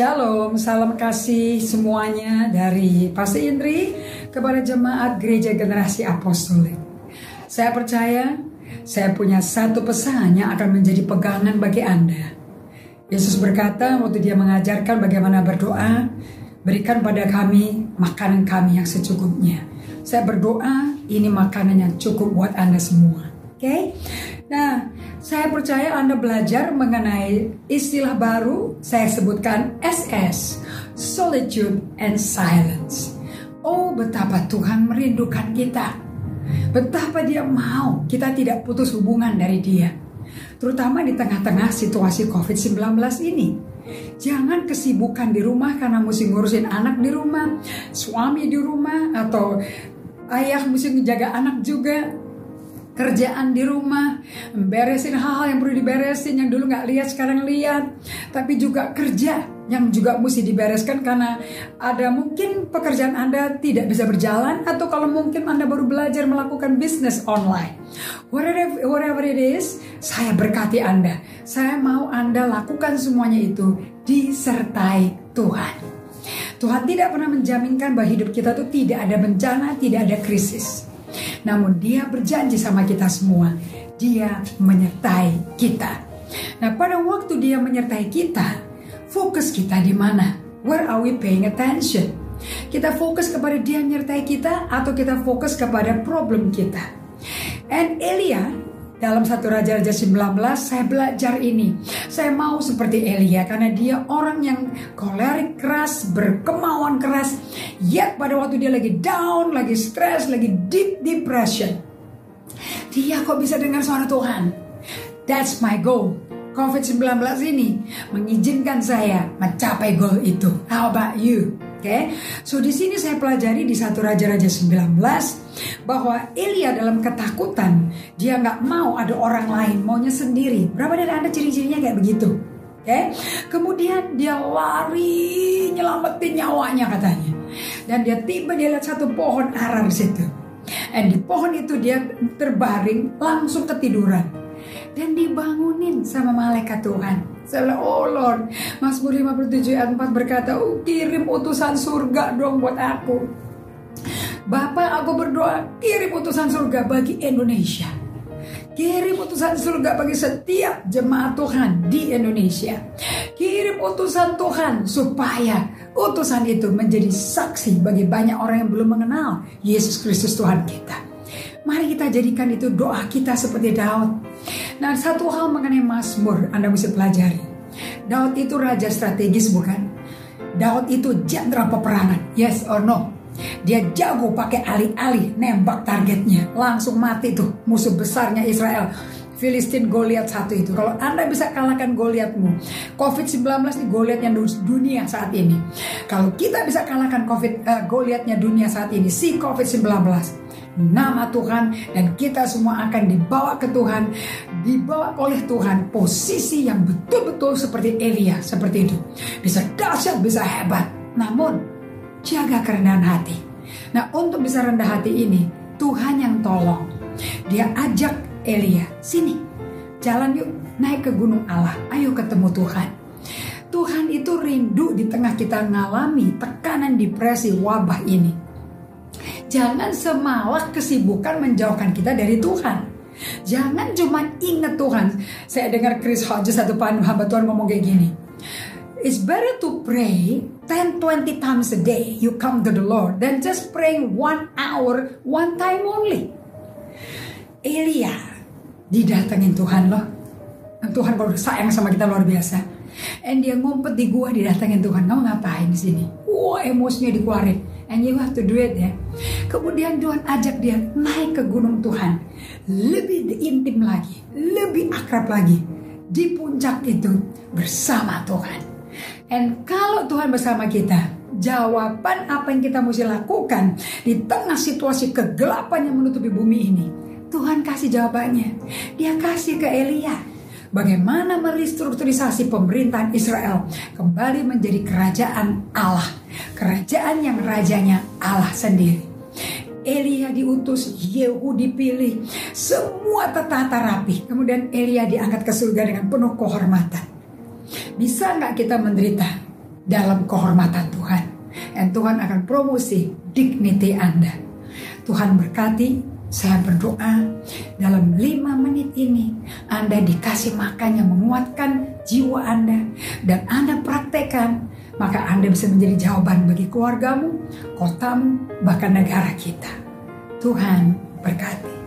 Shalom, salam kasih semuanya dari Pastor Indri kepada jemaat Gereja Generasi Apostolik. Saya percaya saya punya satu pesan yang akan menjadi pegangan bagi Anda. Yesus berkata waktu dia mengajarkan bagaimana berdoa, berikan pada kami makanan kami yang secukupnya. Saya berdoa ini makanan yang cukup buat Anda semua. Oke? Okay? Nah, saya percaya Anda belajar mengenai istilah baru saya sebutkan SS, solitude and silence. Oh, betapa Tuhan merindukan kita. Betapa dia mau kita tidak putus hubungan dari dia. Terutama di tengah-tengah situasi COVID-19 ini. Jangan kesibukan di rumah karena mesti ngurusin anak di rumah, suami di rumah, atau ayah mesti menjaga anak juga kerjaan di rumah, beresin hal-hal yang perlu diberesin yang dulu nggak lihat sekarang lihat, tapi juga kerja yang juga mesti dibereskan karena ada mungkin pekerjaan Anda tidak bisa berjalan atau kalau mungkin Anda baru belajar melakukan bisnis online. Whatever, whatever it is, saya berkati Anda. Saya mau Anda lakukan semuanya itu disertai Tuhan. Tuhan tidak pernah menjaminkan bahwa hidup kita itu tidak ada bencana, tidak ada krisis. Namun dia berjanji sama kita semua, dia menyertai kita. Nah pada waktu dia menyertai kita, fokus kita di mana? Where are we paying attention? Kita fokus kepada dia menyertai kita atau kita fokus kepada problem kita? And Elia dalam satu Raja-Raja 19 saya belajar ini. Saya mau seperti Elia karena dia orang yang kolerik keras, berkemauan keras. Yet pada waktu dia lagi down, lagi stres, lagi deep depression. Dia kok bisa dengar suara Tuhan. That's my goal. COVID-19 ini mengizinkan saya mencapai goal itu. How about you? Oke, okay? so di sini saya pelajari di satu Raja-Raja 19 bahwa Elia dalam ketakutan dia nggak mau ada orang lain, maunya sendiri. Berapa dari anda ciri-cirinya kayak begitu? Oke, okay? kemudian dia lari nyelamatin nyawanya katanya, dan dia tiba dia lihat satu pohon ara di situ. Dan di pohon itu dia terbaring langsung ketiduran dan dibangunin sama malaikat Tuhan. Saya oh Lord, Mazmur 57 ayat 4 berkata, oh, kirim utusan surga dong buat aku. Bapak aku berdoa, kirim utusan surga bagi Indonesia. Kirim utusan surga bagi setiap jemaat Tuhan di Indonesia. Kirim utusan Tuhan supaya utusan itu menjadi saksi bagi banyak orang yang belum mengenal Yesus Kristus Tuhan kita. Mari kita jadikan itu doa kita seperti Daud. Nah, satu hal mengenai Mazmur Anda mesti pelajari. Daud itu raja strategis bukan? Daud itu jenderal peperangan. Yes or no? Dia jago pakai alih-alih nembak targetnya. Langsung mati tuh musuh besarnya Israel. Filistin Goliat satu itu. Kalau Anda bisa kalahkan Goliatmu, COVID-19 ini Goliatnya dunia saat ini. Kalau kita bisa kalahkan COVID uh, Goliatnya dunia saat ini, si COVID-19, nama Tuhan dan kita semua akan dibawa ke Tuhan, dibawa oleh Tuhan posisi yang betul-betul seperti Elia seperti itu. Bisa dahsyat, bisa hebat. Namun jaga kerendahan hati. Nah, untuk bisa rendah hati ini Tuhan yang tolong. Dia ajak Elia, "Sini. Jalan yuk, naik ke gunung Allah. Ayo ketemu Tuhan." Tuhan itu rindu di tengah kita mengalami tekanan depresi wabah ini. Jangan semalak kesibukan menjauhkan kita dari Tuhan. Jangan cuma ingat Tuhan. Saya dengar Chris Hodges satu hamba Tuhan ngomong kayak gini. It's better to pray 10-20 times a day you come to the Lord than just praying one hour one time only. Elia didatengin Tuhan loh. Tuhan baru sayang sama kita luar biasa. And dia ngumpet di gua didatengin Tuhan. Kamu ngapain di sini? Wah emosinya dikeluarin. And you have to do it ya. Kemudian Tuhan ajak dia naik ke gunung Tuhan. Lebih intim lagi. Lebih akrab lagi. Di puncak itu bersama Tuhan. And kalau Tuhan bersama kita, jawaban apa yang kita mesti lakukan di tengah situasi kegelapan yang menutupi bumi ini, Tuhan kasih jawabannya. Dia kasih ke Elia. Bagaimana merestrukturisasi pemerintahan Israel kembali menjadi kerajaan Allah. Kerajaan yang rajanya Allah sendiri. Elia diutus, Yehu dipilih, semua tertata rapi. Kemudian Elia diangkat ke surga dengan penuh kehormatan. Bisa nggak kita menderita dalam kehormatan Tuhan. Dan Tuhan akan promosi dignity Anda. Tuhan berkati, saya berdoa dalam lima menit ini Anda dikasih makan yang menguatkan jiwa Anda dan Anda praktekkan maka Anda bisa menjadi jawaban bagi keluargamu, kotamu, bahkan negara kita. Tuhan berkati.